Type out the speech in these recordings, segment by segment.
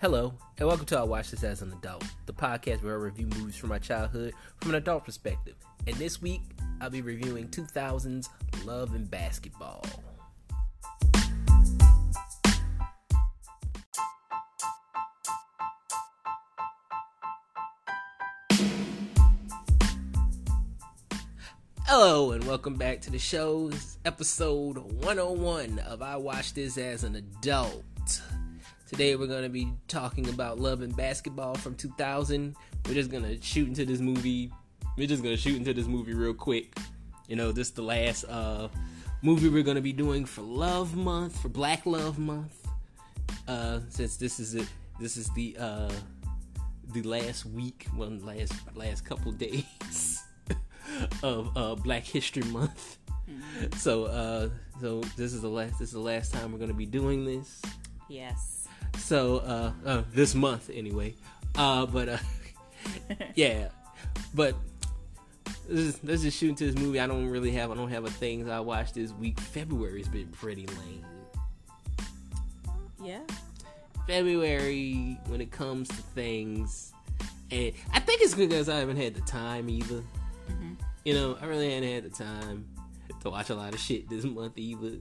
Hello, and welcome to I Watch This As an Adult, the podcast where I review movies from my childhood from an adult perspective. And this week, I'll be reviewing 2000's Love and Basketball. Hello, and welcome back to the show's episode 101 of I Watch This As an Adult. Today we're going to be talking about Love and Basketball from 2000. We're just going to shoot into this movie. We're just going to shoot into this movie real quick. You know, this is the last uh, movie we're going to be doing for Love Month, for Black Love Month. Uh, since this is it, this is the uh, the last week, one last last couple days of uh, Black History Month. So, uh, so this is the last. This is the last time we're going to be doing this. Yes. So, uh, uh this month anyway. Uh, but uh, yeah, but let's just, let's just shoot into this movie. I don't really have. I don't have a things I watched this week. February's been pretty lame. Yeah. February when it comes to things, and I think it's because I haven't had the time either. Mhm. You know, I really haven't had the time to watch a lot of shit this month either.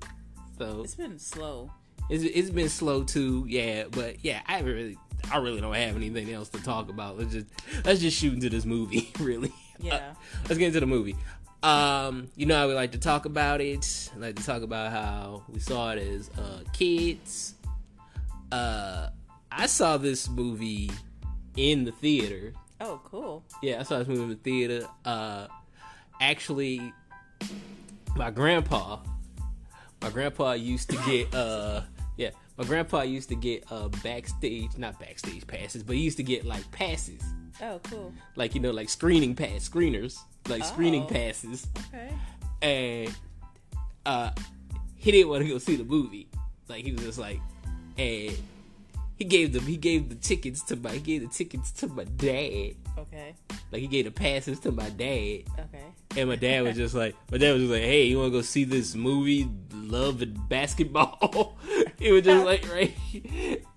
So It's been slow. It's, it's been slow too, yeah. But yeah, I haven't really, I really don't have anything else to talk about. Let's just let's just shoot into this movie, really. Yeah. let's get into the movie. Um, you know how we like to talk about it. I like to talk about how we saw it as uh, kids. Uh, I saw this movie in the theater. Oh, cool. Yeah, I saw this movie in the theater. Uh, actually, my grandpa, my grandpa used to get, uh, my grandpa used to get uh backstage, not backstage passes, but he used to get like passes, Oh, cool. like you know, like screening pass, screeners, like screening Oh. passes, Okay. and uh, he didn't want to go see the movie. Like he was just like, and he gave them, he gave the tickets to my, he gave the tickets to my dad. Okay. Like he gave the passes to my dad, Okay. and my dad was just like, my dad was just like, "Hey, you want to go see this movie, Love and Basketball?" he was just like, right,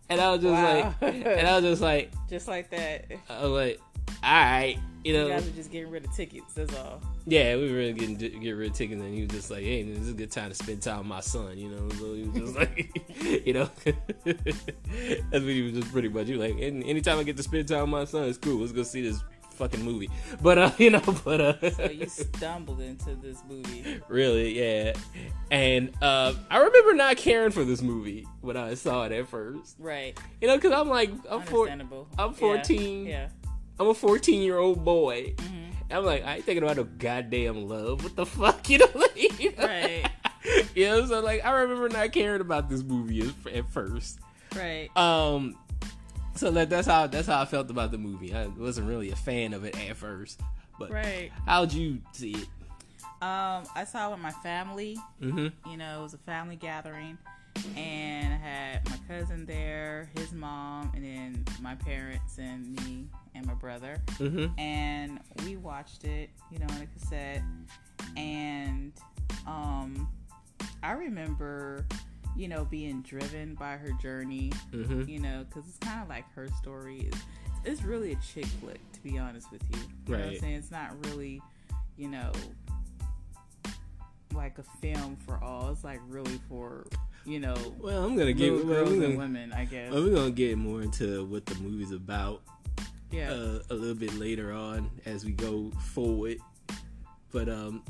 and I was just Wow. like, and I was just like, Just like that. I was like, all right, you You know, guys are just getting rid of tickets. That's all. yeah, we were really getting get rid of tickets, and he was just like, "Hey, this is a good time to spend time with my son," you know. So he was just like, you know, that's what he was just pretty much. He was like, "Any- anytime I get to spend time with my son, it's cool. Let's go see this fucking movie. But uh, you know, but uh, So you stumbled into this movie. really, yeah. And uh, I remember not caring for this movie when I saw it at first, Right. you know, because I'm like, I'm four, I'm Yeah. 14. Yeah. I'm a 14 year old boy. Mhm. I'm like, I ain't thinking about no goddamn love. What the fuck, you know? Like, you know? Right. you know, so like, I remember not caring about this movie at, at first. Right. Um, so that, that's how that's how I felt about the movie. I wasn't really a fan of it at first, but Right. how'd you see it? Um, I saw it with my family. Mm-hmm. You know, it was a family gathering, and I had my cousin there, his mom, and then my parents and me and my brother. Mm-hmm. and we watched it, you know, on a cassette. And um, I remember, you know, being driven by her journey, Mm-hmm. you know, because it's kind of like her story. It's, it's really a chick flick, to be honest with you. You know what I'm Right. saying? It's not really, you know, like a film for all. It's like really for, you know, Well, I'm gonna get well, girls we're, and gonna, women, I guess. well, we're gonna get more into what the movie's about yeah. uh, a little bit later on as we go forward. But um,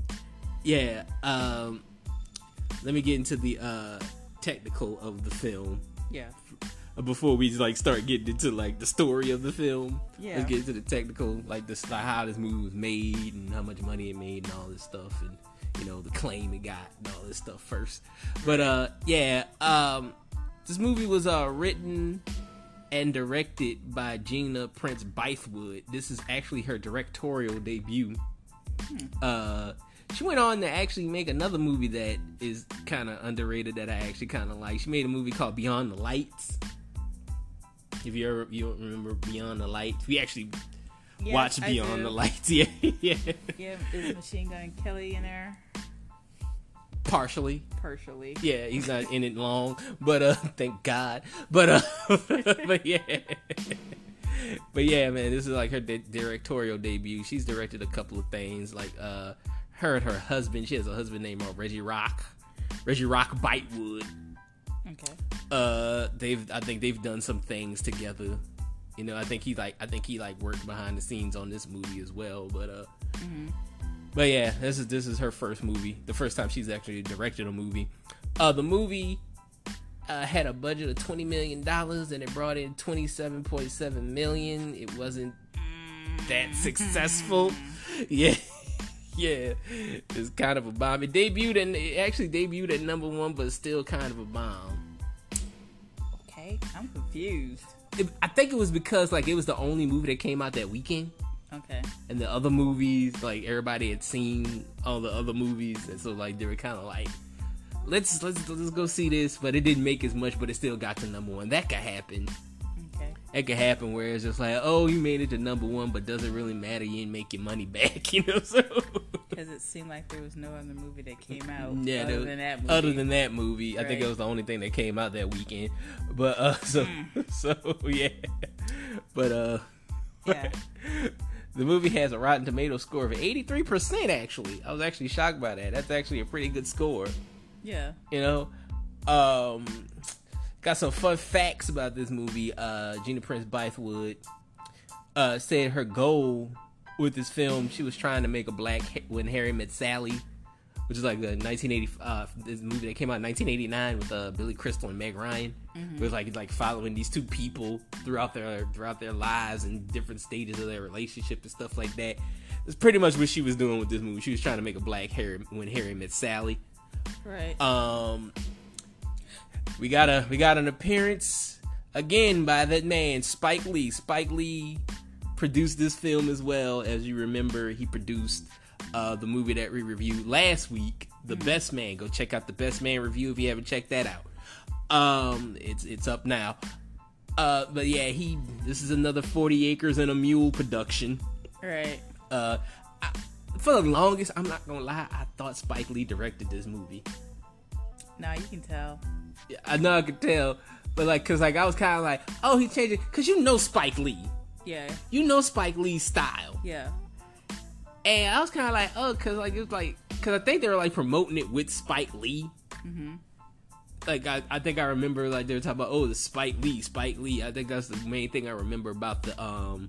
yeah. Um, let me get into the uh technical of the film yeah. before we like start getting into like the story of the film. Yeah. Let's get into the technical, like this, like how this movie was made and how much money it made and all this stuff, and you know the claim it got and all this stuff first. But uh, yeah. Um, this movie was uh written and directed by Gina Prince Bythewood. This is actually her directorial debut. Uh, she went on to actually make another movie that is kind of underrated that I actually kind of like. She made a movie called Beyond the Lights. If you ever you remember Beyond the Lights, we actually watched I Beyond do. the Lights. Yeah, yeah. Yeah, is Machine Gun Kelly in there? Partially. partially. Yeah, he's not in it long, but uh, thank God. But uh, but yeah, but yeah, man, this is like her di- directorial debut. She's directed a couple of things, like uh, her and her husband. She has a husband named uh, Reggie Rock, Reggie Rock Bythewood. Okay. Uh, they've I think they've done some things together. You know, I think he like I think he like worked behind the scenes on this movie as well. But uh, but yeah, this is this is her first movie, the first time she's actually directed a movie. Uh, the movie uh, had a budget of twenty million dollars and it brought in twenty seven point seven million. It wasn't that successful. Yeah. Yeah, it's kind of a bomb. It debuted and it actually debuted at number one, but still kind of a bomb. Okay. I'm confused. It, I think it was because like it was the only movie that came out that weekend, Okay. and the other movies like everybody had seen all the other movies, and so like they were kind of like, let's let's let's go see this, but it didn't make as much, but it still got to number one. That could happen. Okay. That could happen where it's just like, oh, you made it to number one, but doesn't really matter. You didn't make your money back, you know. So Because it seemed like there was no other movie that came out yeah, other there- than that movie. other than that movie, I think it was the only thing that came out that weekend. But uh, so so yeah, but uh, Yeah. the movie has a Rotten Tomato score of eighty three percent. Actually, I was actually shocked by that. That's actually a pretty good score. yeah. You know, um, got some fun facts about this movie. Uh, Gina Prince Bythewood uh said her goal with this film, she was trying to make a black when Harry met Sally, which is like the 1980 uh this movie that came out in 1989 with uh Billy Crystal and Meg Ryan. It was like like following these two people throughout their throughout their lives and different stages of their relationship and stuff like that. It's pretty much what she was doing with this movie. She was trying to make a black Harry when Harry met Sally. Right. Um, we got a we got an appearance again by that man Spike Lee. Spike Lee produced this film as well as you remember. He produced uh, the movie that we reviewed last week, The Best Man. Go check out the Best Man review if you haven't checked that out. Um, it's it's up now. Uh, but yeah, he this is another Forty Acres and a Mule production. right. Uh, I, for the longest, I'm not gonna lie, I thought Spike Lee directed this movie. Now you can tell. Yeah, I know I could tell, but like, cause like I was kind of like, oh, he changed it, cause you know Spike Lee, Yeah. you know Spike Lee's style, Yeah. And I was kind of like, oh, cause like it was like, cause I think they were like promoting it with Spike Lee. Mm-hmm. Like I, I think I remember like they were talking about oh the Spike Lee, Spike Lee. I think that's the main thing I remember about the um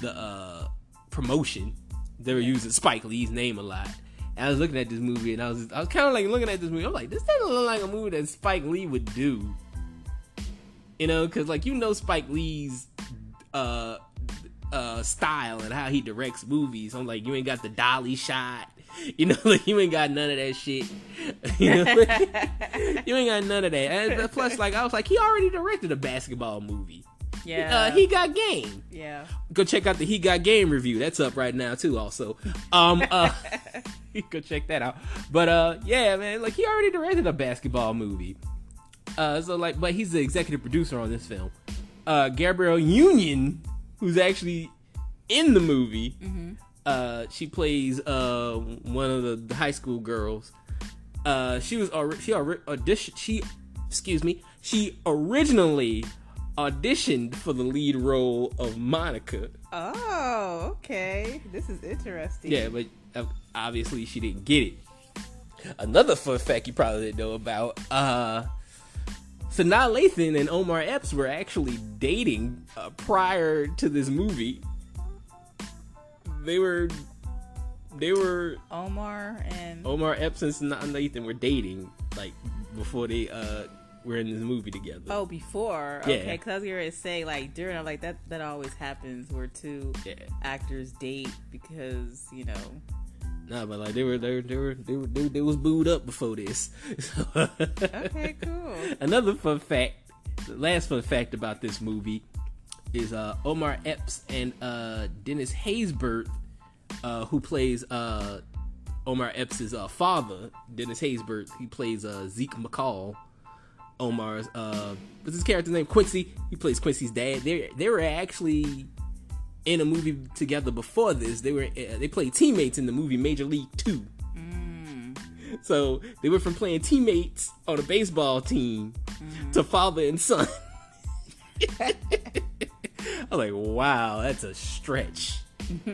the uh promotion. They were using Spike Lee's name a lot. And I was looking at this movie and I was I was kind of like looking at this movie. I'm like, this doesn't look like a movie that Spike Lee would do. You know, because like you know Spike Lee's uh uh style and how he directs movies. I'm like, you ain't got the dolly shot. You know, like you ain't got none of that shit. You know, you ain't got none of that. And plus, like I was like, he already directed a basketball movie. Yeah. Uh, he got game. yeah. Go check out the He Got Game review. That's up right now too. Also, um, uh, go check that out. But uh, yeah, man, like he already directed a basketball movie. Uh, so like, but he's the executive producer on this film. Uh, Gabrielle Union, who's actually in the movie. Uh, she plays uh one of the high school girls. Uh, she was she alre- audition she excuse me she originally auditioned for the lead role of Monica. Oh, okay. This is interesting. Yeah, but uh, obviously she didn't get it. Another fun fact you probably didn't know about. Uh, Sanaa Lathan and Omar Epps were actually dating uh, prior to this movie. They were, they were Omar and Omar Epps and Sanaa Lathan were dating like before they uh were in this movie together. Oh, before. Yeah. Okay, because I was going to say, like, during, I'm like, that that always happens where two Yeah. actors date because, you know. Nah, but like they were they were they were they, were, they, they was booed up before this. Okay, cool. Another fun fact, the last fun fact about this movie is uh Omar Epps and uh Dennis Haysbert, uh who plays uh Omar Epps' uh, father, Dennis Haysbert, he plays uh Zeke McCall. Omar's uh what's his character's name? Quincy. He plays Quincy's dad. They they were actually in a movie together before this. They were uh, they played teammates in the movie Major League Two. So they went from playing teammates on a baseball team to father and son. I'm like, wow, that's a stretch.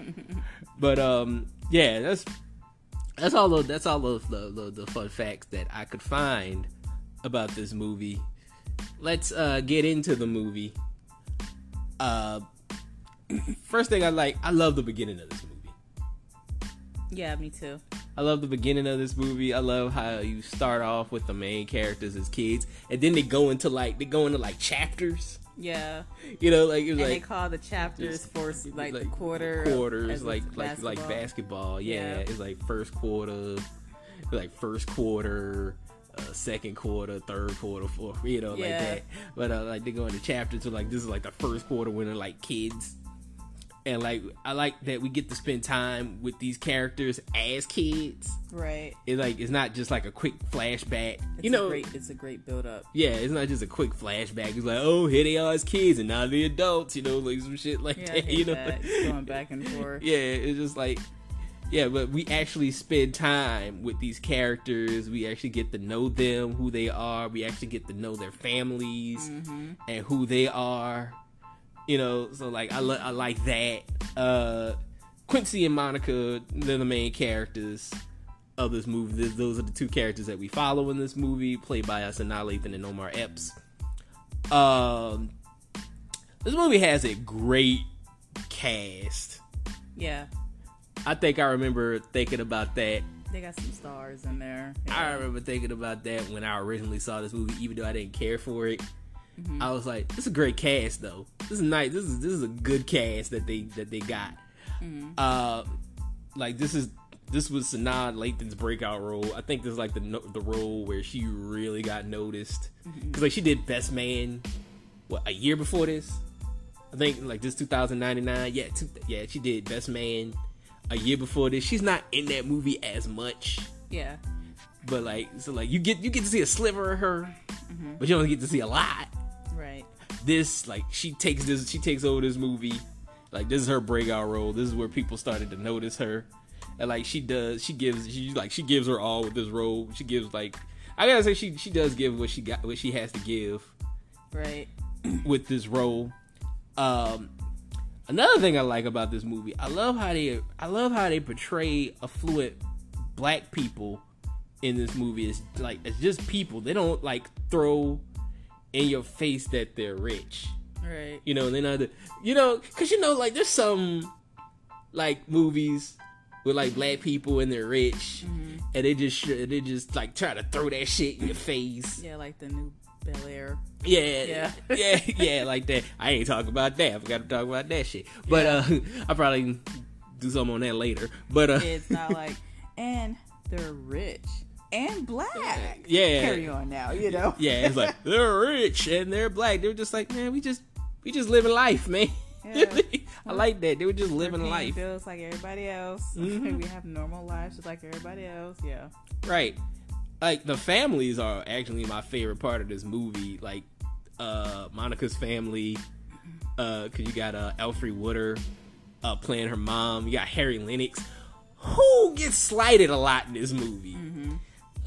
but um, yeah, that's that's all that's all the, the the the fun facts that I could find about this movie. Let's uh get into the movie. Uh, first thing I like, I love the beginning of this movie. Yeah, me too. I love the beginning of this movie. I love how you start off with the main characters as kids, and then they go into like they go into like chapters. Yeah, You know, like it was and they call the chapters for like, the like quarter quarters, as like it's like like basketball. Yeah, Yeah. it's like first quarter, like first quarter, uh, second quarter, third quarter, fourth. You know, like that. But uh, like they go into chapters, so like this is like the first quarter when they're like kids. And like I like that we get to spend time with these characters as kids. Right. It's like it's not just like a quick flashback. It's you know, a great, it's a great build up. yeah, it's not just a quick flashback. It's like, oh, here they are as kids, and now they're adults. You know, like some shit like Yeah, that. You know, that. going back and forth. yeah, it's just like, yeah, but we actually spend time with these characters. We actually get to know them, who they are. We actually get to know their families Mm-hmm. and who they are. You know, so like I, li- I like that. Uh, Quincy and Monica, they're the main characters of this movie. Th- Those are the two characters that we follow in this movie, played by Sanaa Lathan and Omar Epps. Um, this movie has a great cast. Yeah, I think I remember thinking about that. they got some stars in there. I remember thinking about that when I originally saw this movie, even though I didn't care for it. Mm-hmm. I was like, "This is a great cast, though. This is nice. This is this is a good cast that they that they got. Mm-hmm. Uh, like this is this was Sanaa Lathan's breakout role. I think this is like the no- the role where she really got noticed Mm-hmm. because like she did Best Man, what a year before this. I think like this 2099. Yeah, two, yeah, she did Best Man a year before this. She's not in that movie as much, Yeah, but like so like you get you get to see a sliver of her, Mm-hmm. but you don't get to see a lot. This like she takes this she takes over this movie. Like this is her breakout role. This is where people started to notice her. And like she does, she gives she like she gives her all with this role. She gives like I gotta say she she does give what she got what she has to give Right. with this role. Um, another thing I like about this movie, I love how they I love how they portray affluent black people in this movie. It's like it's just people. They don't like throw in your face that they're rich. Right. You know, they're not. You know, cause you know, like there's some like movies with like black people and they're rich, and they just they just like try to throw that shit in your face. Yeah, like the new Bel Air. Yeah, Yeah. yeah, yeah, like that. I ain't talking about that. I forgot to talk about that shit. But uh, I probably do something on that later. But uh, It's not like, and they're rich and black. Yeah. Carry on now, you know. yeah, it's like they're rich and they're black. They're just like, man, we just we just living life, man. Yeah. I like that. They were just living paying life, bills like everybody else. Mhm. we have normal lives just like everybody else. Yeah. right? Like the families are actually my favorite part of this movie. Like uh Monica's family, uh, cause you got uh Alfred Woodard uh playing her mom. You got Harry Lennix, who gets slighted a lot in this movie.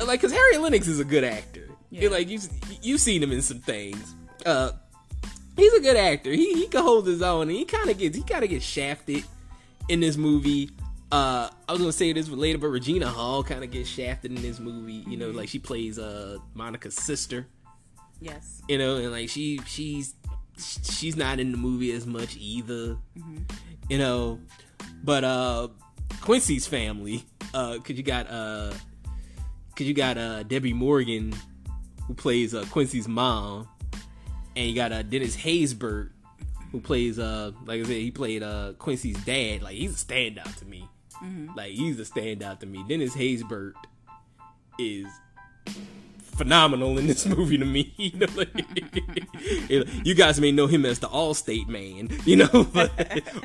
Like, cause Harry Lennix is a good actor. Yeah. Like you you've seen him in some things. Uh, he's a good actor. He he can hold his own, and he kind of gets he kind of gets shafted in this movie. Uh, I was gonna say this later, but Regina Hall kind of gets shafted in this movie. You know, like she plays uh Monica's sister. Yes. You know, and like she she's she's not in the movie as much either. You know, but uh Quincy's family, uh, cause you got uh, cause you got uh Debbie Morgan who plays uh Quincy's mom, and you got uh Dennis Haysbert who plays uh like I said he played uh Quincy's dad. Like he's a standout to me. Like he's a standout to me. Dennis Haysbert is phenomenal in this movie to me. You know, like, you guys may know him as the Allstate man. You know, but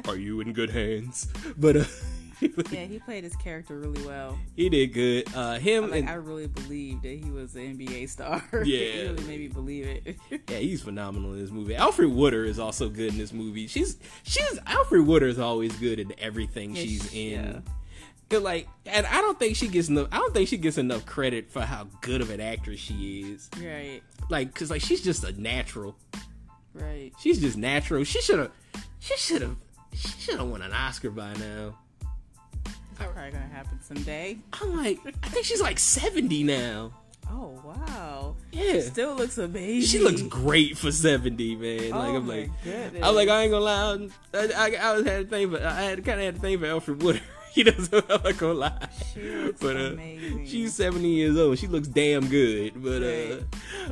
are you in good hands? But uh, Yeah, he played his character really well. he did good. Uh, him Like and I really believed that he was an NBA star. Yeah. it really made me believe it. yeah, he's phenomenal in this movie. Alfred Woodard is also good in this movie. She's she's Alfred Woodard is always good in everything Yeah, she's she- in. yeah. like, and I don't think she gets enough. I don't think she gets enough credit for how good of an actress she is. Right. Like, cause like she's just a natural. Right. She's just natural. She should have. She should have. She should have won an Oscar by now. Probably gonna happen someday. I'm like, I think she's like 70 now. Oh wow. Yeah. Still looks amazing. She looks great for 70, man. Oh, like I'm my like, goodness. I'm like, I ain't gonna lie. I, I, I was had a thing, but I had kind of had a thing for Alfred Woodard. you know, so I'm not gonna lie. She looks but uh, amazing. she's 70 years old. She looks damn good. But uh,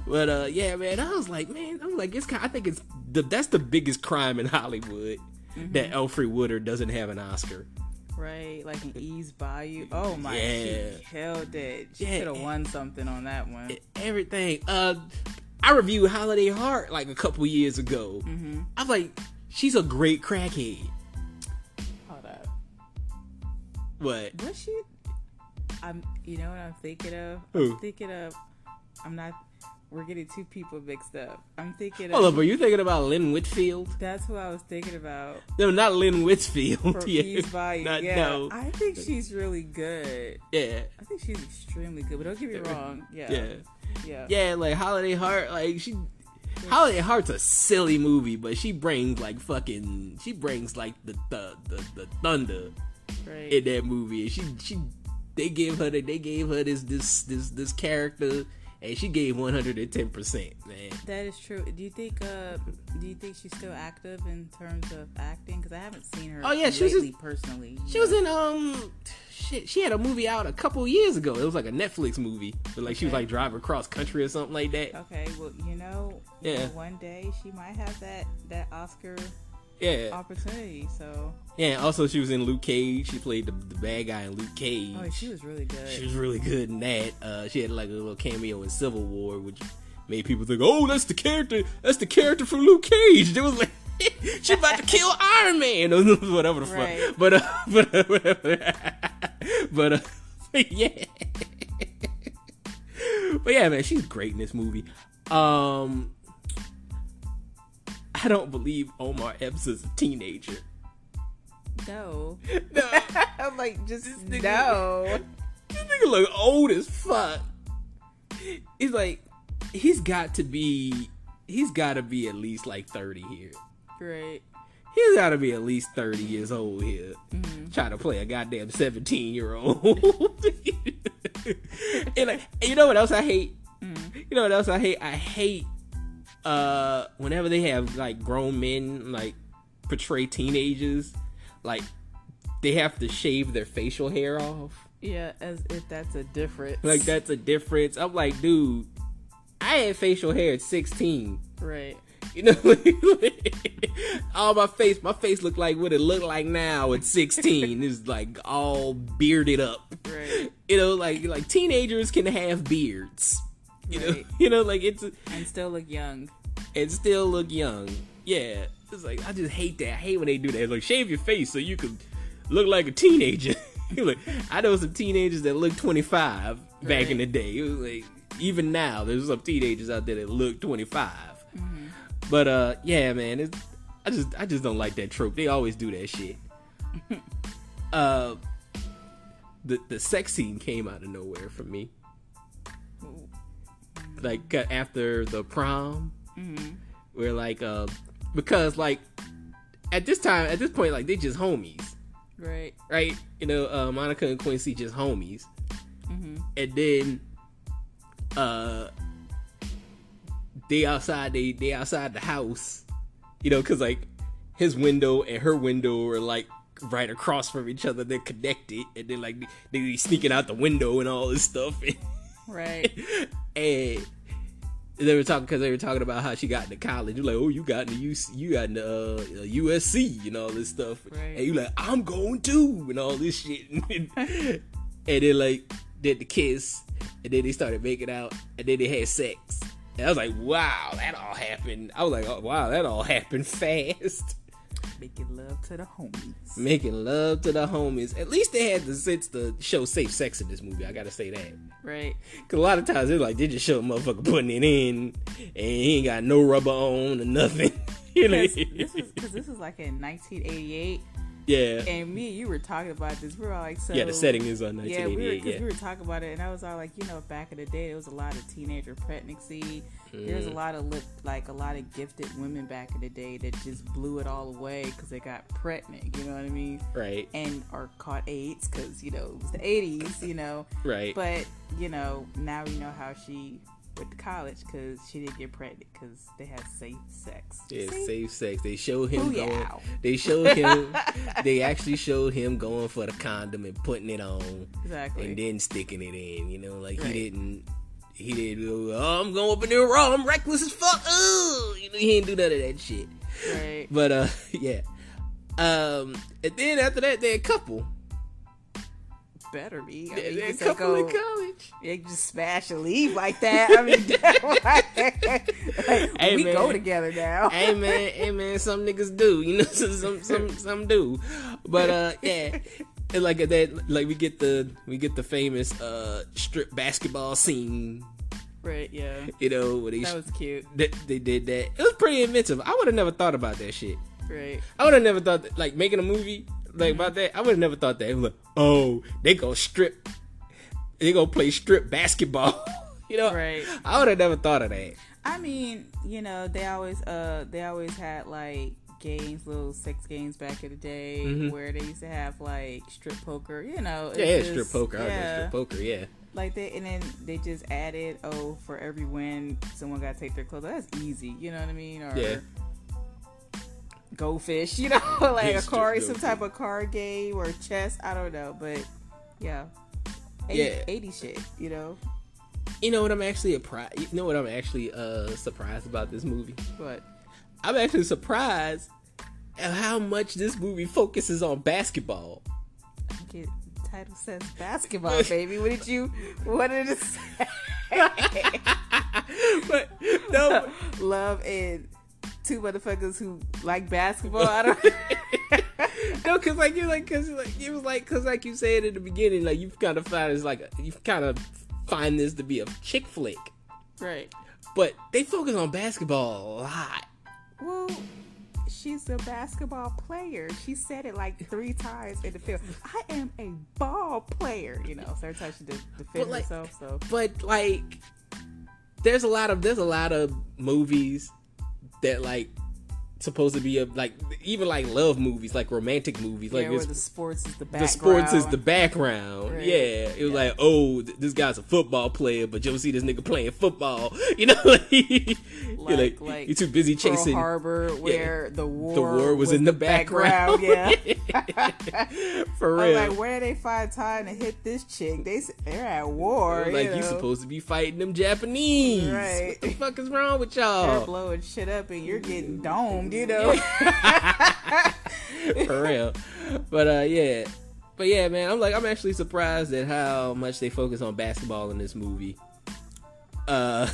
but uh, yeah, man. I was like, man, I was like, it's. kind I think it's the that's the biggest crime in Hollywood Mm-hmm. that Alfred Woodard doesn't have an Oscar. Right, like an ease by you. Oh my, Yeah. she killed it. She Yeah. could have won something on that one. Everything. Uh, I reviewed Holiday Heart like a couple years ago. mm-hmm. I was like, she's a great crackhead. Hold up. What? Was she? I'm. You know what I'm thinking of? Who? I'm thinking of. I'm not. We're getting two people mixed up. I'm thinking of. Hold up, are you thinking about Lynn Whitfield? That's who I was thinking about. No, not Lynn Whitfield. Yeah. Not- yeah. No. I think she's really good. yeah. I think she's extremely good. But don't get me wrong. Yeah. Yeah. Yeah. Yeah, like Holiday Heart, like she Holiday Heart's a silly movie, but she brings like fucking she brings like the the the, the thunder Right. in that movie. And she she they gave her the, they gave her this this this this character and she gave 110%, man. That is true. Do you think? Uh, do you think she's still active in terms of acting? Because I haven't seen her. Oh, yeah, she was just- personally. She was in um shit, she had a movie out a couple years ago. It was like a Netflix movie. But like she was like driving across country or something like that. Okay, well, you know, Yeah. know, one day she might have that that Oscar Yeah. opportunity. So, Yeah, also she was in Luke Cage. She played the, the bad guy in Luke Cage. oh, she was really good. She was really good in that. Uh, she had like a little cameo in Civil War, which made people think, "Oh, that's the character. That's the character from Luke Cage." It was like she about to kill Iron Man or whatever the Right. fuck. But uh, but uh, but uh, yeah. But yeah, man, she's great in this movie. Um, I don't believe Omar Epps is a teenager. no, No. I'm like just nigga- no. This nigga look old as fuck. He's like, he's got to be, he's got to be at least like 30 here. Great. He's got to be at least 30 years old here. Mm-hmm. Trying to play a goddamn 17 year old. and, like, you know what else I hate? Mm-hmm. You know what else I hate? I hate uh whenever they have like grown men like portray teenagers, like they have to shave their facial hair off. Yeah, as if that's a difference. Like that's a difference. I'm like, dude, I had facial hair at 16. Right. You know, all my face, my face looked like what it looked like now at 16. is like all bearded up. Right. You know, like like teenagers can have beards. You know, Right. you know, like it's And still look young. and still look young. Yeah, it's like I just hate that. I hate when they do that. Like shave your face so you can look like a teenager. like I know some teenagers that look 25 back in the day. It was like even now there's some teenagers out there that look 25. Mm-hmm. But uh, yeah, man, it's, I just I just don't like that trope. They always do that shit. uh, the the sex scene came out of nowhere for me. Like uh, after the prom, Mm-hmm. where like uh, because like at this time at this point like they just homies, Right. right? You know, uh, Monica and Quincy just homies, Mm-hmm. and then uh they outside they they outside the house you know because like his window and her window are like right across from each other they're connected and then like they be sneaking out the window and all this stuff Right. And they were talking because they were talking about how she got into college. You're like, oh, you got into UC, you got into uh, USC and all this stuff, Right. and you like, I'm going too, and all this shit. and then like did the kiss, and then they started making out, and then they had sex. And I was like, wow, that all happened. I was like, oh, wow, that all happened fast. Making love to the homies. Making love to the homies. At least they had the sense to show safe sex in this movie. I gotta say that. Right. Cause a lot of times they're like they just show a motherfucker putting it in, and he ain't got no rubber on or nothing. you know, Because this is because this is like in 1988. Yeah. And me you were talking about this. We were all like, so yeah, the setting is on 1988. Yeah, we were 1988. because Yeah, we were talking about it, and I was all like, you know, back in the day, there was a lot of teenager pregnancy. There was a Mm. lot of lip, like a lot of gifted women back in the day that just blew it all away because they got pregnant. You know what I mean? right, And are caught AIDS because you know it was the '80s. You know, right. but you know now we know how she went to college because she didn't get pregnant because they had safe sex. yeah, See? safe sex. They show him going. Booyah. They showed him. they actually showed him going for the condom and putting it on, Exactly. and then sticking it in. You know, like Right. he didn't. He didn't. Oh, I'm going up in there raw. I'm reckless as fuck. Ooh, you know, he didn't do none of that shit. right. But uh, yeah. Um, and then after that, they're a couple. Better me. I mean, a you just couple go, college. You can just smash and leave like that. I mean, like, Hey, we man. go together now. hey man, hey man, some niggas do, you know, some some some, some do, but uh, yeah, and like that, like we get the we get the famous uh strip basketball scene, Right? Yeah, you know, where they that was cute. they, they did that. It was pretty inventive. I would have never thought about that shit. Right? I would have never thought that, like making a movie like about that. I would have never thought that. It like, oh, they go strip, they go play strip basketball. You know, Right. I would have never thought of that. I mean, you know, they always uh they always had like games, little sex games back in the day Mhm. where they used to have like strip poker. You know, it's Yeah, yeah, just- strip poker. I yeah. Yeah, strip poker. Yeah. like that, and then they just added oh for every win someone got to take their clothes. That's easy. You know what I mean? Or Yeah. Go fish, you know, like a card, some type of card game or chess. I don't know, but yeah, 80, Yeah. 80 shit, you know. You know what I'm actually a surprised. You know what I'm actually uh surprised about this movie. But I'm actually surprised at how much this movie focuses on basketball. Title says basketball, baby. What did you? What did it say? but no, Love and two motherfuckers who like basketball. I don't. no, cause like you like, cause like it was like, cause like you said in the beginning, like you've kind of find it's like you kind of find this to be a chick flick, right. but they focus on basketball a lot. Well, she's a basketball player. She said it like three times in the film. I am a ball player. You know, so every time she did defend like- herself. So but like there's a lot of there's a lot of movies that like supposed to be a like even like love movies like romantic movies like yeah, where the sports is the the background. sports is the background Right. yeah it was Yeah. like oh th- this guy's a football player but you'll see this nigga playing football you know like, you're Like- like, like you're too busy Pearl chasing Harbor, where the war the war was, in the background, yeah. for I'm real like, where did they find time to hit this chick? They they're at war. like you you know? supposed to be fighting them Japanese Right. what the fuck is wrong with They're y'all blowing shit up and you're getting domed, you know. for real. But uh, yeah, but yeah, man, I'm like, I'm actually surprised at how much they focus on basketball in this movie. Uh,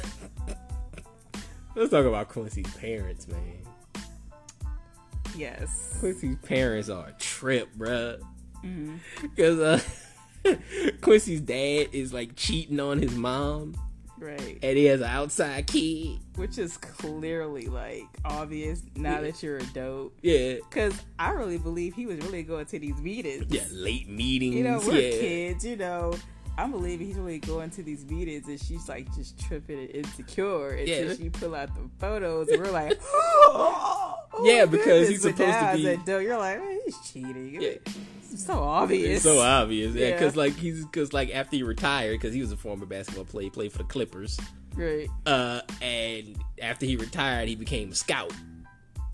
let's talk about Quincy's parents, man. yes. Quincy's parents are a trip, bruh. hmm Cause uh, Quincy's dad is like cheating on his mom, Right. and he has an outside kid. Which is clearly like obvious now Yeah. that you're a dope. Yeah, Cause I really believe he was really going to these meetings. yeah, late meetings. You know, we're yeah. kids, you know. I'm believing he's really going to these meetings and she's like just tripping and insecure until Yeah. she pull out the photos and we're like, oh, Yeah, because goodness. he's supposed to be- a adult, you're like, "Eh, he's cheating. Yeah. It's so obvious. It's so obvious, yeah. Yeah. Because like he's because like after he retired, because he was a former basketball player, he played for the Clippers. Right, Uh, and after he retired, he became a scout.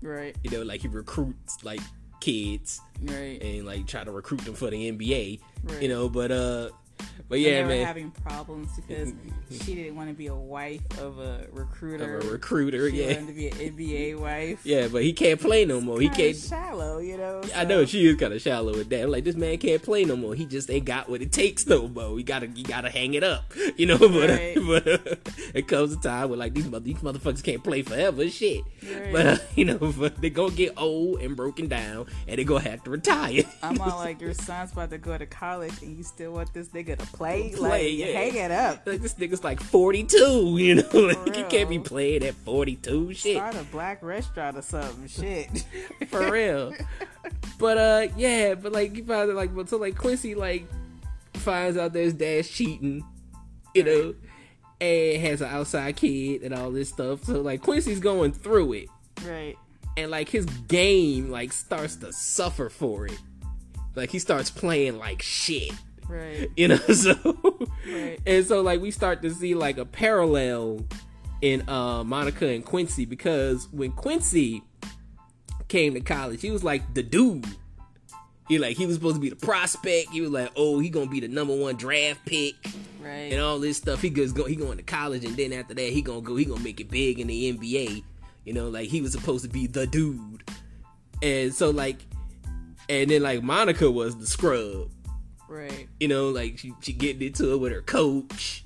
right, You know, like he recruits like kids right. and like try to recruit them for the NBA. right. You know, but uh, but And yeah, they were man, having problems because she didn't want to be a wife of a recruiter. of a recruiter, She yeah, wanted to be an NBA wife. yeah. But he can't play no more. He can't. shallow, you know. I know she is kind of shallow with that. I'm like this man can't play no more. He just ain't got what it takes no more. He gotta, he gotta hang it up, you know. But, Right. but uh, it comes a time where like these mother, these motherfuckers can't play forever, shit. Right. But uh, you know, but they gonna get old and broken down, and they gonna have to retire. I'm all like, your son's about to go to college, and you still want this nigga to play? Play, like, yeah. hang it up. like this nigga's like 42, you know. Like, you can't be playing at 42, shit. Start a black restaurant or something. Shit. for real. But uh, yeah, but like you find it like, but so like Quincy like finds out there's dad's cheating, you know, and has an outside kid and all this stuff. So like Quincy's going through it, Right. and like his game like starts to suffer for it. Like he starts playing like shit, Right. you know. So Right. and so like we start to see like a parallel in uh Monica and Quincy because when Quincy came to college, he was like the dude. He like he was supposed to be the prospect. He was like, oh, he gonna be the number one draft pick Right. and all this stuff. He goes go he going to college and then after that he gonna go he gonna make it big in the NBA. You know, like he was supposed to be the dude. And so like and then like Monica was the scrub. Right. You know, like she she getting into it with her coach.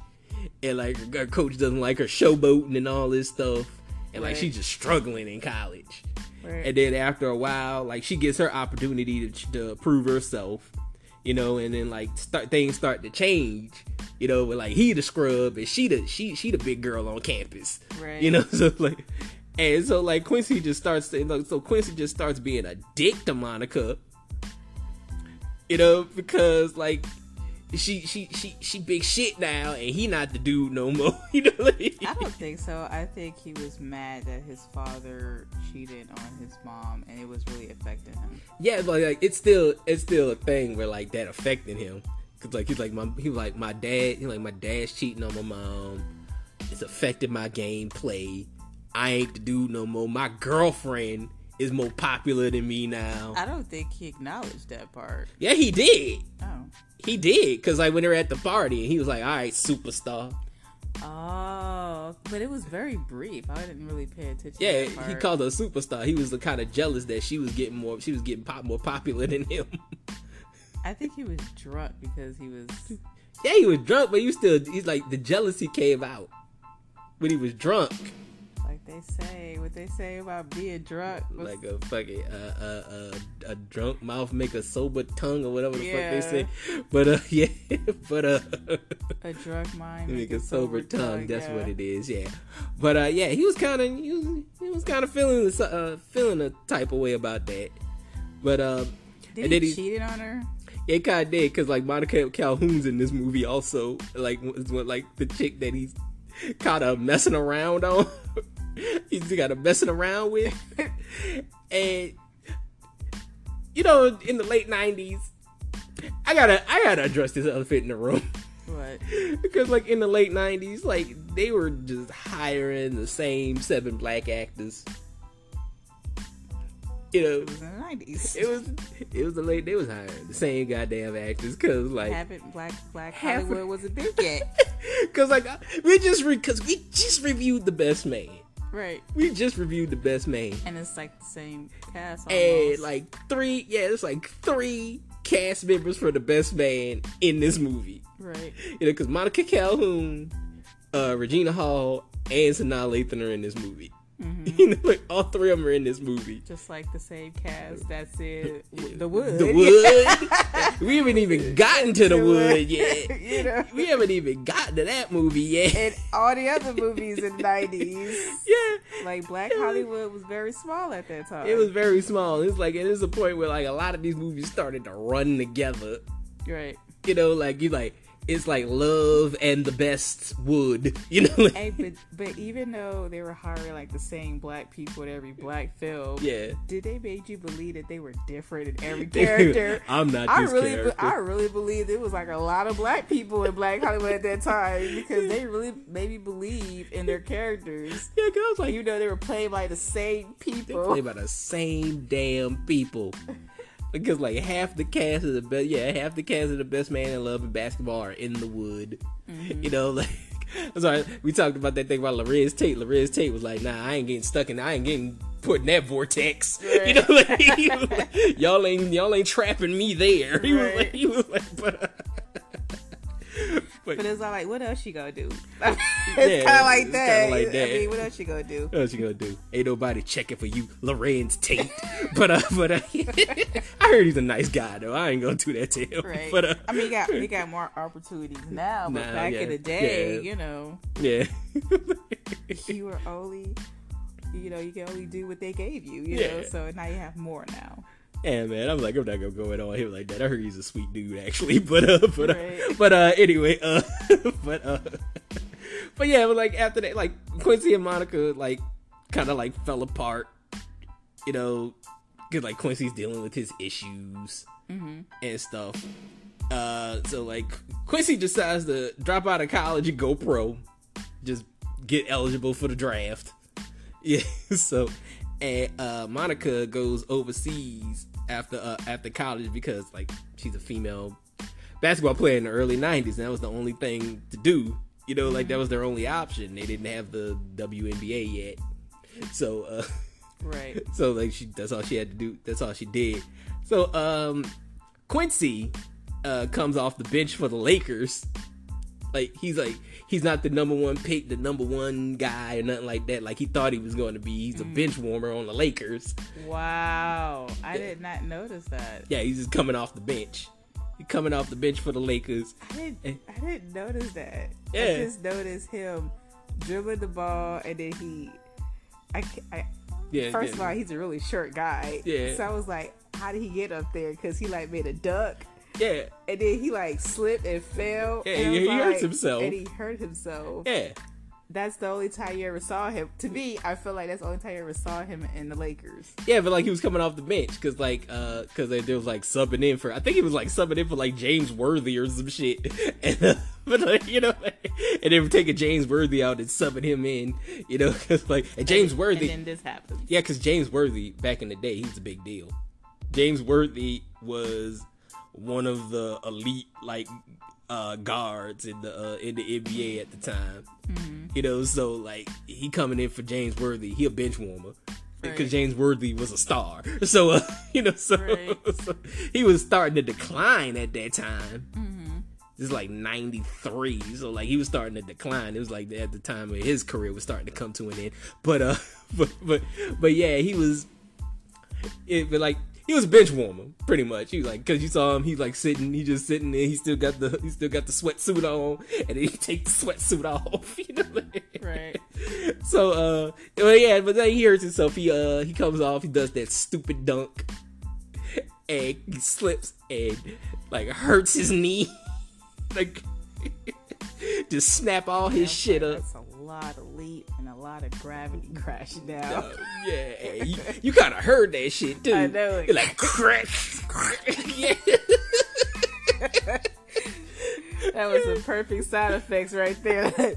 And like her coach doesn't like her showboating and all this stuff. And like she's just struggling in college. Right. And then after a while, like she gets her opportunity to, to prove herself, you know, and then like start things start to change, you know, with like he the scrub and she the she she the big girl on campus, Right. you know, so like, and so like Quincy just starts to, so Quincy just starts being a dick to Monica, you know, because like she she she she big shit now and he not the dude no more, you know. Like, I don't think so. I think he was mad that his father cheated on his mom, and it was really affecting him. Yeah, but like it's still it's still a thing where like that affected him. Cause like he's like my he was like my dad he like my dad's cheating on my mom. It's affected my gameplay. I ain't the dude no more. My girlfriend is more popular than me now. I don't think he acknowledged that part. yeah, he did. Oh. He did. Cause like when they were at the party and he was like, all right, superstar. Oh, but it was very brief. I didn't really pay attention. Yeah, to that he called her a superstar. He was the kind of jealous that she was getting more. She was getting pop more popular than him. I think he was drunk because he was. Yeah, he was drunk, but you still he's like the jealousy came out when he was drunk, they say, what they say about being drunk. like a fucking uh, uh, uh, a drunk mouth make a sober tongue or whatever the Yeah. fuck they say. But uh, yeah, but uh, a drunk mind make make a sober tongue. That's yeah. what it is. Yeah, but uh, yeah, he was kind of he was, he was kind of feeling the, uh feeling a type of way about that. But um, Did and he, then he- cheated on her? It kind of did because like Monica Calhoun's in this movie also like was like the chick that he's kind of messing around on. he's got a messing around with, and you know in the late nineties, I gotta I gotta address this elephant in the room Right. because like in the late nineties, like they were just hiring the same seven black actors. You know, It was in the nineties. it was it was the late they was hiring the same goddamn actors because like Haven't black black Hollywood wasn't big yet. because like we just because we just reviewed the best man right. we just reviewed the best man And it's like the same cast. and like three yeah it's like three cast members for the best man in this movie right. you know because Monica Calhoun uh Regina Hall and Sanaa Lathan are in this movie Mm-hmm. you know like all three of them are in this movie Just like the same cast that's it. the wood. the wood we haven't even gotten to the The wood Wood. yet You know? we haven't even gotten to that movie yet and all the other movies in the nineties. yeah Like Black Hollywood was very small at that time. It was very small. It's like it is a point where like a lot of these movies started to run together. right. You know, like you like it's like love and the best wood. You know, Hey, but but even though they were hiring like the same black people in every black film, yeah. did they make you believe that they were different in every character? I'm not I this really, be-. I really believe it was like a lot of black people in Black Hollywood at that time because they really made me believe in their characters, yeah, 'cause like, you know they were played by the same people. they people. play by the same damn people. Because like half the cast of the best, yeah, half the cast of the best man in love and basketball are in the wood. Mm-hmm. You know, like I'm sorry, we talked about that thing about Larenz Tate. Larenz Tate was like, "Nah, I ain't getting stuck in. I ain't getting put in that vortex." You know, like, he was like, y'all ain't y'all ain't trapping me there. He was like, he was like, but. Uh, but, But it's all like, what else you gonna do? it's Yeah, kind of like that. kinda I mean, what else you gonna do? what else you gonna do? Ain't nobody checking for you, Larenz Tate. but uh, but uh, I heard he's a nice guy though. I ain't gonna do that to him. Right. But uh, I mean, we got we got more opportunities now, but Now, back yeah, in the day, yeah. you know, yeah, you were only, you know, you can only do what they gave you, you know. So now you have more now. Yeah, man. I'm like, I'm not gonna go in on him like that. I heard he's a sweet dude, actually. But uh, but uh, Right. but uh, anyway, uh, but uh, but yeah, but like after that, like Quincy and Monica like kind of like fell apart, you know, because like Quincy's dealing with his issues Mm-hmm. and stuff. Uh, so like Quincy decides to drop out of college and go pro, just get eligible for the draft. Yeah, so and uh, Monica goes overseas after uh, after college because like she's a female basketball player in the early '90s, and that was the only thing to do. You know, like that was their only option. They didn't have the WNBA yet, so uh, Right. so like she that's all she had to do. That's all she did. So um Quincy uh comes off the bench for the Lakers. Like he's like he's not the number one pick, the number one guy or nothing like that. Like he thought he was going to be. He's a mm. bench warmer on the Lakers. Wow. I did not notice that. Yeah, he's just coming off the bench. He's coming off the bench for the Lakers. I didn't. I didn't notice that. Yeah. I just noticed him dribbling the ball, and then he. I. I Yeah. first yeah. of all, he's a really short guy. Yeah. So I was like, how did he get up there? Because he like made a duck, yeah, and then he like slipped and fell. Yeah, and he- he hurt himself. And he hurt himself. yeah. That's the only time you ever saw him. To me, I feel like that's the only time you ever saw him in the Lakers. Yeah, but like he was coming off the bench because like uh because there was like subbing in for I think he was like subbing in for like James Worthy or some shit, and uh, but like you know, and they were taking James Worthy out and subbing him in, you know, because like and James Worthy, And then this happened. yeah, because James Worthy back in the day he was a big deal. James Worthy was one of the elite like uh guards in the uh, in the NBA at the time. You know, so like he coming in for James Worthy, he a bench warmer because Right. James Worthy was a star. So uh, you know, so, Right. so he was starting to decline at that time. This is like '93, so like he was starting to decline. It was like at the time of his career was starting to come to an end. But uh, but but but yeah, he was. It but like he was bench warmer, pretty much. He was like, cause you saw him, he's like sitting, he just sitting there. He still got the he still got the sweatsuit on, and then he take the sweatsuit off. You know, Right. so uh well, yeah but then he hurts himself he uh he comes off he does that stupid dunk and he slips and like hurts his knee like just snap all his shit up lot of leap and a lot of gravity crash down. Uh, yeah you, you kind of heard that shit too I know it. You're like crack, crack. yeah. That was some perfect sound effects right there.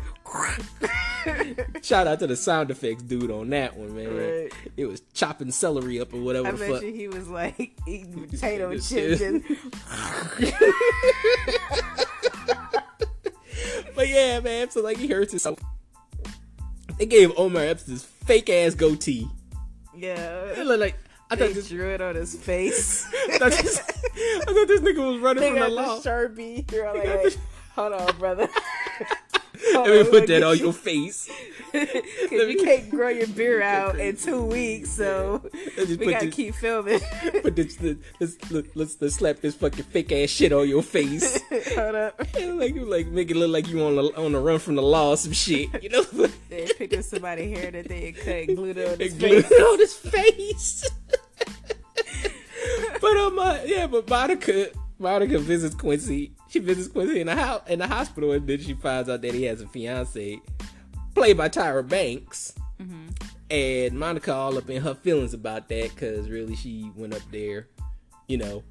shout out to the sound effects dude on that one man Right. it was chopping celery up or whatever I the bet you he was like eating potato chips and But yeah, man. So like he hurts himself. They gave Omar Epps this fake ass goatee. Yeah. It looked like I They thought this, drew it on his face. I thought this, I thought this nigga was running they from the law. the sharpie. You're like, got like, the- hold on, brother. Let me put that on your face. Cause you can't grow your beard out in two weeks, so we gotta this- keep filming. Put this, let's, let's, let's, let's slap this fucking fake ass shit on your face. Hold up. like you like make it look like you on the on the run from the law or some shit, you know? They pick up somebody's hair that they cut and glued on his face. on his face. but um, uh, yeah, but Monica, Monica visits Quincy. She visits Quincy in the house in the hospital, and then she finds out that he has a fiance, played by Tyra Banks. And Monica all up in her feelings about that because really she went up there, you know,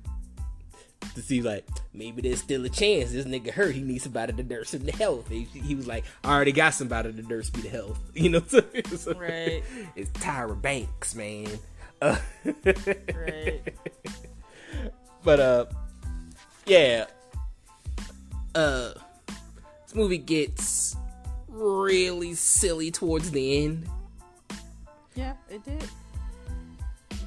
to see like maybe there's still a chance this nigga hurt. He needs somebody to nurse him to health. He, he was like, I already got somebody to nurse me to health. You know, so, so- Right. It's Tyra Banks, man. Uh, Right. but uh, yeah. Uh, this movie gets really silly towards the end. Yeah, it did.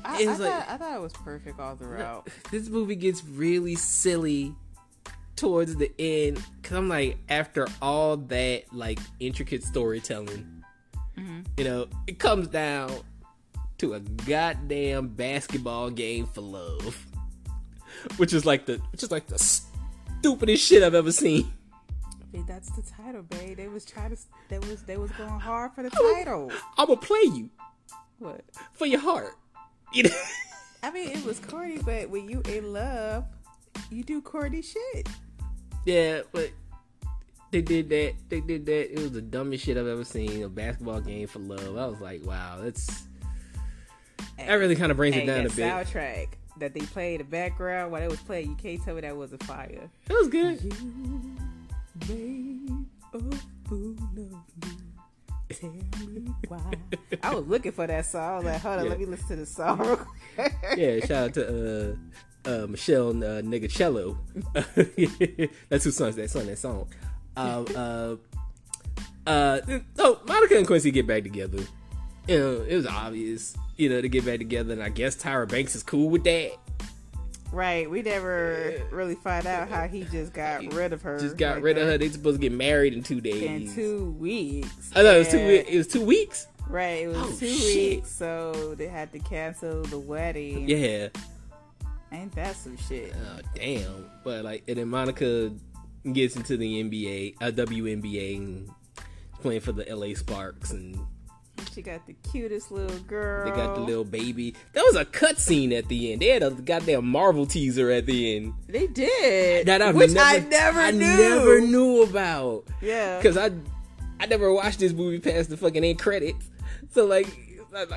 I, I, like- thought, I thought it was perfect all throughout. this movie gets really silly towards the end because I'm like, after all that like intricate storytelling, mm-hmm. you know, it comes down to a goddamn basketball game for love, which is like the which is like the stupidest shit I've ever seen. Mean, that's the title, babe. They was trying to. They was they was going hard for the title. I'm gonna play you What? for your heart. You know, I mean, it was corny, but when you in love, you do corny shit. Yeah, but they did that. They did that. It was the dumbest shit I've ever seen. A basketball game for love. I was like, wow, that's that really kind of brings it down a bit. soundtrack that they played in the background while they was playing, you can't tell me that wasn't fire. It was good. You made a fool of me. Tell me why. I was looking for that song. I was like, hold on, Yeah. let me listen to the song. Yeah, shout out to uh, uh, Meshell uh, Ndegeocello. That's who sings that song. That song. Uh, uh, uh, so Monica and Quincy get back together. You know, it was obvious. You know, to get back together, and I guess Tyra Banks is cool with that. Right, we never really find out how he just got rid of her. Just got like rid of her. They supposed to get married in two days. in two weeks. I thought it was two. It was two weeks. Right, it was Oh, two shit. weeks, so they had to cancel the wedding. Yeah. Ain't that some shit? Oh damn! But like, and then Monica gets into the NBA, uh, WNBA, and playing for the LA Sparks, and She got the cutest little girl. they got the little baby. That was a cutscene at the end. They had a goddamn Marvel teaser at the end They did, that I've which never, I never I knew. never knew about. Yeah, because I I never watched this movie past the fucking end credits. So like,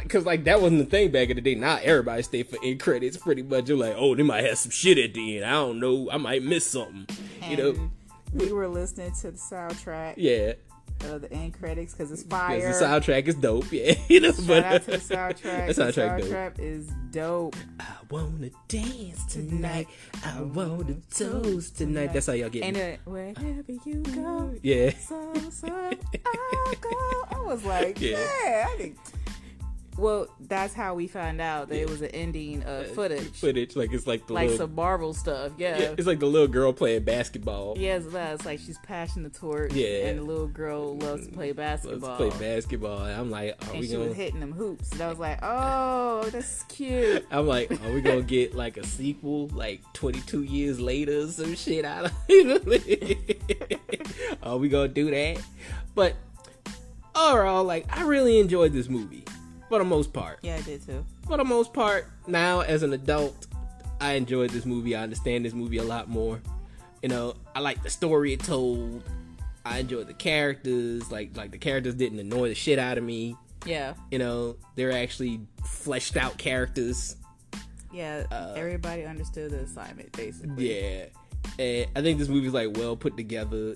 because like that wasn't the thing back in the day. Now everybody stay for end credits pretty much. You're like, oh, they might have some shit at the end. I don't know. I might miss something. You know? We were listening to the soundtrack Yeah. Of the end credits because it's Because fire. the soundtrack is dope. Yeah. You know, Shout but out to the soundtrack. the soundtrack the dope. is dope. I wanna dance tonight. I wanna toast tonight. That's how y'all get And me. uh, wherever you go, Yeah. so so I'll go. I was like, Yeah. yeah. I think. Well, that's how we found out that it was an ending of footage, Footage. Like it's like the like little, some Marvel stuff. Yeah. yeah, it's like the little girl playing basketball. Yes, that's like she's passing the torch. Yeah. And the little girl loves to play basketball. play basketball. And I'm like, are and we she gonna was hitting them hoops. And I was like, oh, that's cute. I'm like, are we gonna get like a sequel like 22 years later or some shit out of it? are we gonna do that? But overall, like, I really enjoyed this movie for the most part. Yeah, I did too. For the most part, now as an adult, I enjoyed this movie. I understand this movie a lot more. You know, I like the story it told. I enjoyed the characters. Like, like the characters didn't annoy the shit out of me. Yeah. You know, they're actually fleshed out characters. Yeah. everybody understood the assignment, basically. Uh, Yeah, and I think this movie's like well put together.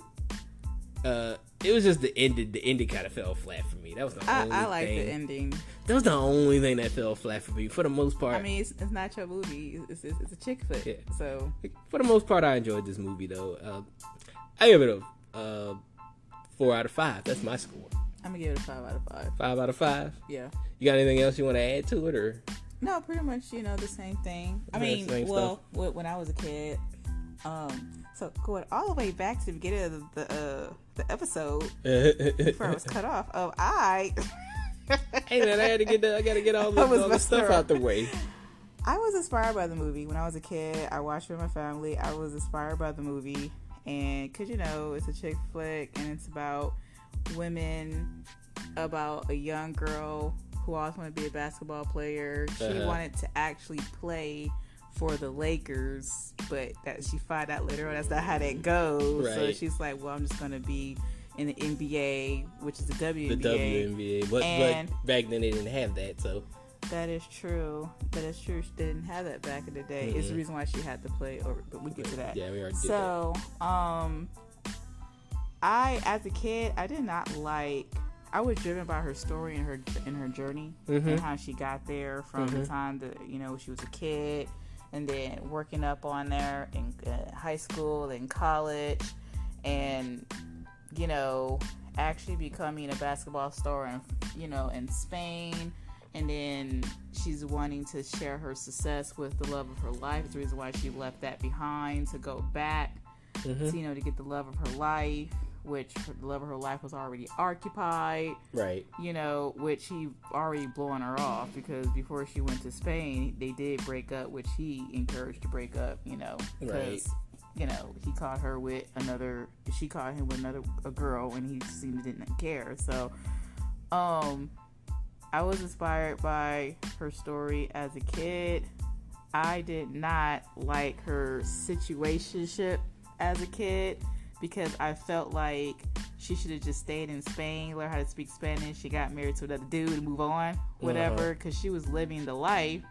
Uh, it was just the ending. The ending kind of fell flat for me. That was the I, only I like thing. the ending. That was the only thing that fell flat for me. For the most part, I mean, it's, it's not your movie. It's, it's, it's a chick flick. Yeah. So for the most part, I enjoyed this movie though. Uh, I give it a uh, four out of five. That's my score. I'm gonna give it a five out of five. Five out of five. Yeah. You got anything else you want to add to it, or No, pretty much, you know, the same thing. I mean, well, wh- when I was a kid, um, so going all the way back to the beginning of the uh, the episode before I was cut off. Of I, hey man, I had to get the, I got to get all the, all the stuff out the way. I was inspired by the movie when I was a kid. I watched it with my family. I was inspired by the movie, and cause you know it's a chick flick, and it's about women, about a young girl who also wanted to be a basketball player. She Uh-huh. wanted to actually play for the Lakers, but that she find out later on that's not how that goes. So she's like, well, I'm just gonna be in the NBA, which is the WNBA. The WNBA. But, And- but back then they didn't have that, so That is true. That is true. She didn't have that back in the day. It's the reason why she had to play over. But we get to that. yeah, we already that. So, um, I as a kid, I did not like. I was driven by her story and her and her journey Mhm. and how she got there from the Mhm. time that you know she was a kid and then working up on there in uh, high school and college and you know actually becoming a basketball star in you know in Spain and then she's wanting to share her success with the love of her life. It's the reason why she left that behind to go back Mhm. to, you know, to get the love of her life, which the love of her life was already occupied, right, you know, which he already blowing her off because before she went to Spain, they did break up, which he encouraged to break up, you know, because, Right. you know, he caught her with another, she caught him with another a girl and he seemed to didn't care. So, um, I was inspired by her story as a kid. I did not like her situationship as a kid because I felt like she should have just stayed in Spain, learn how to speak Spanish. She got married to another dude and move on, whatever, because uh-huh. she was living the life,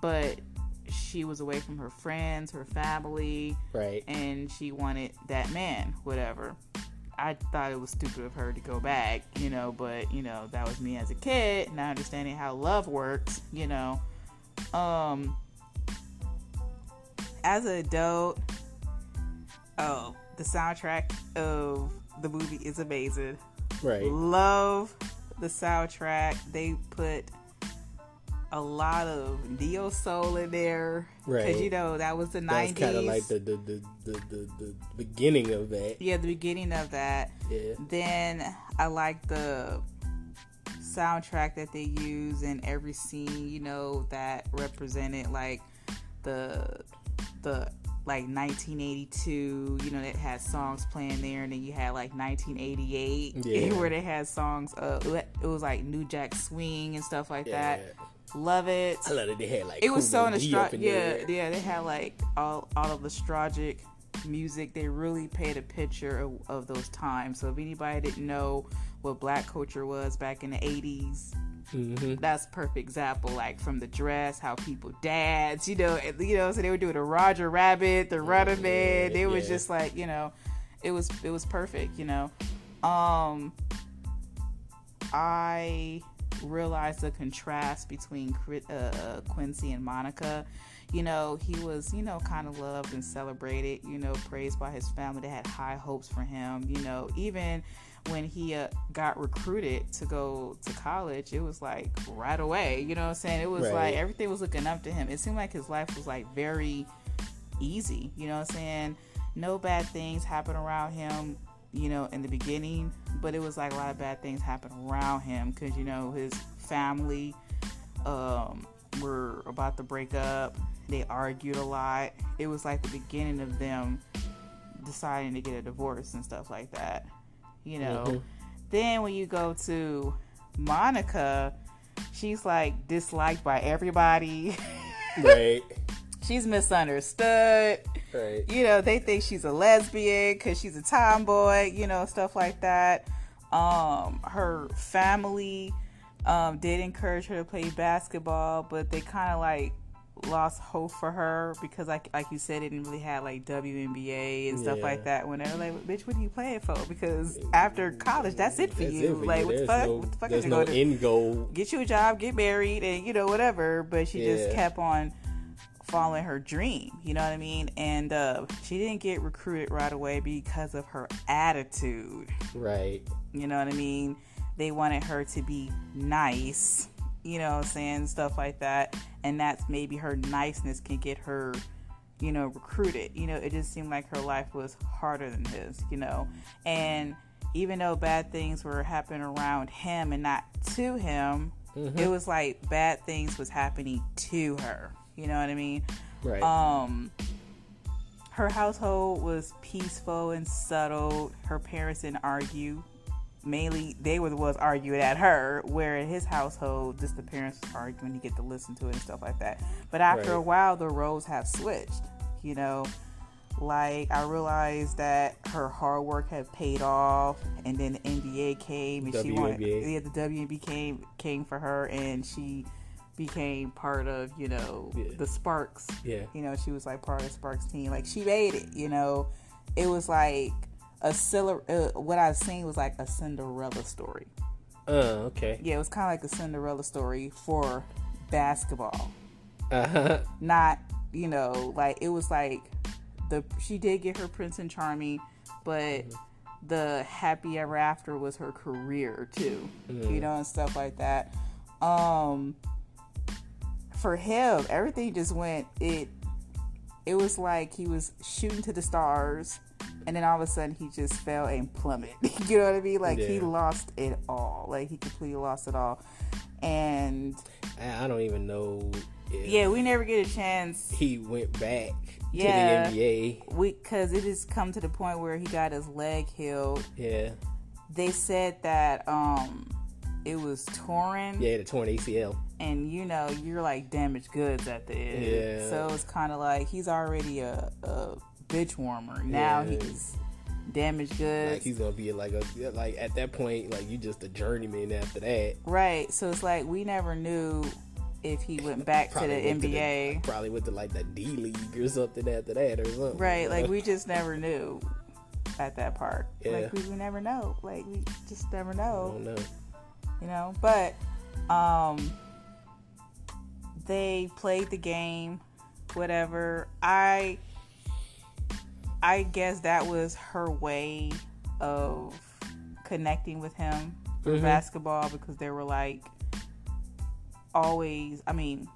but she was away from her friends, her family, right? And she wanted that man, whatever. I thought it was stupid of her to go back, you know, but you know, that was me as a kid, not understanding how love works, you know. Um as an adult, oh, the soundtrack of the movie is amazing. Right. Love the soundtrack. They put a lot of neo soul in there. Right. Because you know that was the nineties. Kind of like the the, the the, the the beginning of that. Yeah, the beginning of that. Yeah. Then I like the soundtrack that they use in every scene. You know that represented like the the like 1982, you know, it had songs playing there, and then you had like 1988, yeah. where they had songs. Uh, it was like New Jack Swing and stuff like yeah. that. Love it. I love it. They had like it was so nostalgic. Yeah, yeah. They had like all all of the nostalgic music. They really paid a picture of, of those times. So if anybody didn't know what black culture was back in the 80s, Mm-hmm. That's perfect example, like from the dress, how people dance, you know, you know, so they were doing the Roger Rabbit, the Runner Man. It was just like, you know, it was it was perfect, you know. Um, I realized the contrast between uh, Quincy and Monica. You know, he was, you know, kind of loved and celebrated, you know, praised by his family. They had high hopes for him, you know, even when he uh, got recruited to go to college, it was like right away. You know what I'm saying? It was right. like everything was looking up to him. It seemed like his life was like very easy. You know what I'm saying? No bad things happened around him you know, in the beginning, but it was like a lot of bad things happened around him because, you know, his family um, were about to break up. They argued a lot. It was like the beginning of them deciding to get a divorce and stuff like that, you know. Mm-hmm. Then when you go to Monica, she's like disliked by everybody. Right. she's misunderstood. Right. You know, they think she's a lesbian because she's a tomboy, you know, stuff like that. Um, her family um, did encourage her to play basketball, but they kind of like lost hope for her because like like you said it didn't really have like WNBA and stuff yeah. like that Whenever like bitch what are you playing for because after college that's it for that's you it for like you. what the fuck no, what the fuck there's is no going end goal get you a job get married and you know whatever but she yeah. just kept on following her dream. You know what I mean? And uh, she didn't get recruited right away because of her attitude. Right. You know what I mean? They wanted her to be nice, you know, saying stuff like that. And that's maybe her niceness can get her, you know, recruited. You know, it just seemed like her life was harder than his, you know. And even though bad things were happening around him and not to him, mm-hmm. it was like bad things was happening to her. You know what I mean? Right. Um, her household was peaceful and settled. Her parents didn't argue. Mainly, they were the ones arguing at her. Where in his household, just the parents arguing. You get to listen to it and stuff like that. But after right. a while, the roles have switched. You know, like I realized that her hard work had paid off, and then the NBA came, and WNBA. she wanted yeah, the WNBA came came for her, and she became part of you know yeah. the Sparks. Yeah, you know she was like part of the Sparks team. Like she made it. You know, it was like a uh, what I've seen was like a Cinderella story. Uh, okay. Yeah, it was kind of like a Cinderella story for basketball. Uh-huh. Not, you know, like it was like the she did get her Prince and Charming, but mm-hmm. the happy ever after was her career too. Mm-hmm. You know, and stuff like that. Um for him, everything just went it it was like he was shooting to the stars and then all of a sudden he just fell and plummeted. you know what I mean? Like yeah. he lost it all. Like he completely lost it all. And I don't even know Yeah, we never get a chance. He went back yeah, to the NBA. We cuz it has come to the point where he got his leg healed. Yeah. They said that um it was torn. Yeah, the torn ACL. and you know you're like damaged goods at the end. Yeah. So it's kind of like he's already a, a bitch warmer. Now Yeah. he's damaged goods. Like he's gonna be like a like at that point, like you just a journeyman after that. right. So it's like we never knew if he went back to the went to NBA. like, probably went to like the D League or something after that or something. right. Like we just never knew at that part. Yeah. Like we, we never know. Like we just never know. don't know. you know but um they played the game whatever i i guess that was her way of connecting with him for Mhm. basketball because they were like always i mean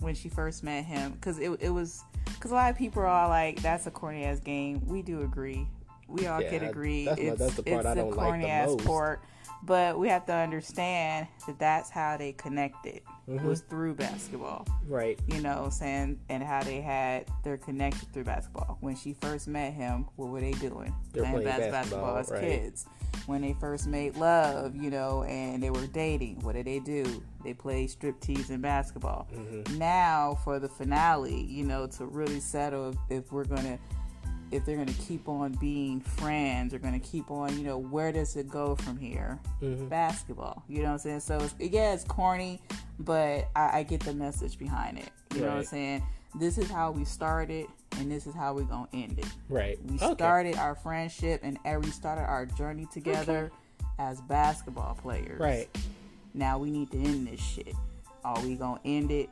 when she first met him because it, it was because a lot of people are all like that's a corny ass game we do agree we all Yeah, can agree that's my- it's, that's the part it's I a don't like corny the ass most. sport but we have to understand that that's how they connected Mhm. was through basketball Right. you know saying and how they had their connection through basketball when she first met him what were they doing They were playing bas- basketball, as right. kids when they first made love you know and they were dating what did they do they played striptease and basketball Mm-hmm. now for the finale you know to really settle if, if we're gonna if they're gonna keep on being friends or gonna keep on you know where does it go from here Mhm. basketball you know what i'm saying so it's, yeah it's corny but I, I get the message behind it you know what i'm saying this is how we started and this is how we're gonna end it Right. we Okay. started our friendship and we started our journey together as basketball players Right. now we need to end this shit. Are we gonna end it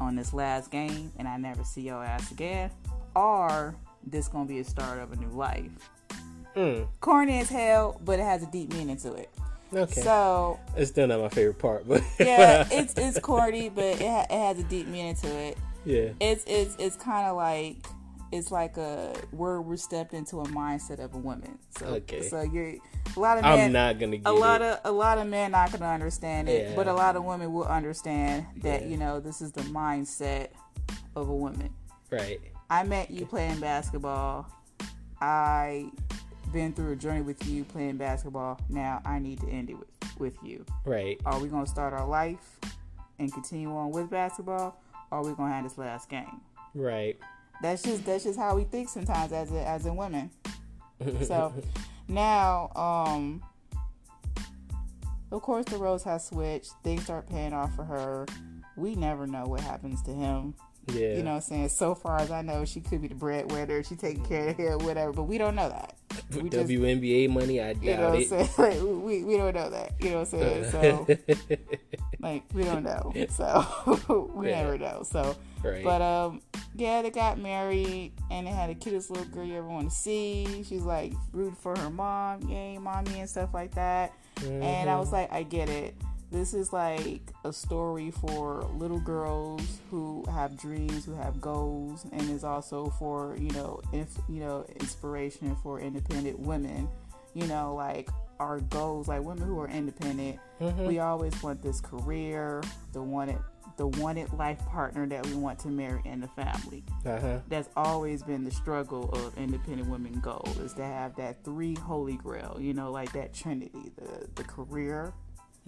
on this last game and I never see your ass again? Or this gonna be a start of a new life? Mm. Corny as hell, but it has a deep meaning to it. Okay. So it's still not my favorite part, but yeah, it's it's corny, but it, ha- it has a deep meaning to it. yeah. It's it's it's kind of like it's like a where we're stepped into a mindset of a woman. So Okay. so you're a lot of men. I'm not gonna get a lot it. of a lot of men not gonna understand it, Yeah. but a lot of women will understand that Yeah. you know this is the mindset of a woman. right. I met you playing basketball. I been through a journey with you playing basketball. Now I need to end it with, with you. Right. Are we gonna start our life and continue on with basketball? Or are we gonna have this last game? Right. That's just that's just how we think sometimes as a, as in women. So now, um, of course, the roles have switched. Things start paying off for her. We never know what happens to him. yeah. You know what I'm saying? So far as I know, she could be the breadwinner. She taking care of him, whatever. But we don't know that. With just- WNBA money, I You know doubt it. Like, we, we don't know that. You know what I'm saying? So, like, we don't know. So, we Yeah. never know. So, right. but um, yeah, they got married and they had the cutest little girl you ever want to see. She's like rooting for her mom, yay, mommy, and stuff like that. And I was like, I get it. This is like a story for little girls who have dreams, who have goals, and is also for you know, if you know, inspiration for independent women. You know, like our goals, like women who are independent. Mhm. We always want this career, the wanted, the wanted life partner that we want to marry in the family uh-huh. that's always been the struggle of independent women goal is to have that three holy grail you know like that trinity the the career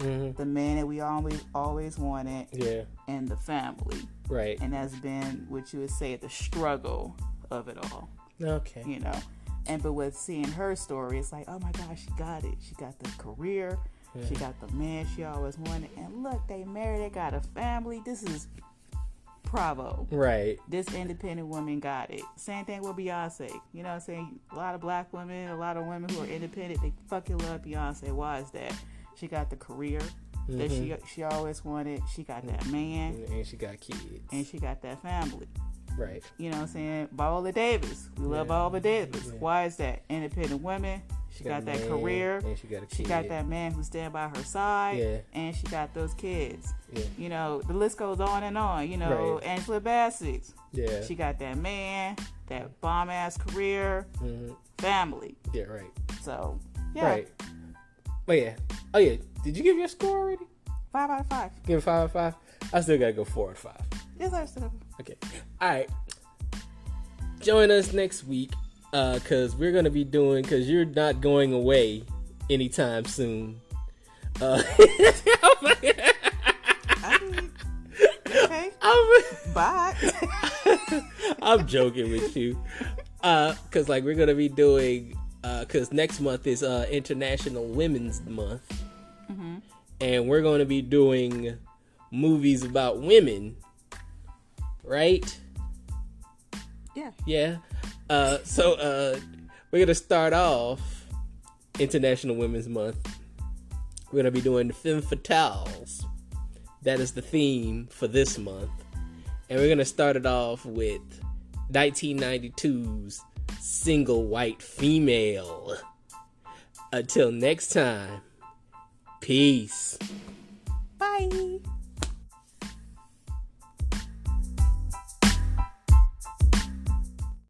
hmm the man that we always always wanted Yeah. and the family Right. and that's been what you would say the struggle of it all Okay. you know and but with seeing her story it's like oh my gosh she got it she got the career she got the man she always wanted and look they married they got a family this is bravo Right. this independent woman got it. Same thing with Beyonce. You know what I'm saying? A lot of black women, a lot of women who are independent, they fucking love Beyonce. Why is that? She got the career that she Mm-hmm. she always wanted. She got that man And she got kids. and she got that family. right. You know what I'm saying? Viola Davis. We love Yeah. Viola Davis. Yeah. Why is that? Independent woman. She got a that man, career. And she got a kid. She got that man who stand by her side. Yeah. And she got those kids. Yeah. You know, the list goes on and on. You know, Right. Angela Bassett. Yeah. She got that man, that bomb ass career, hmm family. Yeah. Right. So yeah, Right. But yeah. Oh yeah. Did you give your score already? five out of five. Give it five out of five. I still gotta go four out of five. Yes, I said. Okay. All right. Join us next week, uh, cause we're gonna be doing, cause you're not going away anytime soon. Uh, I okay. I'm, Bye. I'm joking with you. Uh, cause like we're gonna be doing, uh, cause next month is uh International Women's Month, and we're gonna be doing movies about women, right? yeah. Yeah. Uh, so uh, we're gonna start off International Women's Month. We're gonna be doing Femme Fatales. That is the theme for this month, and we're gonna start it off with 1992's Single White Female. Until next time, peace. Bye.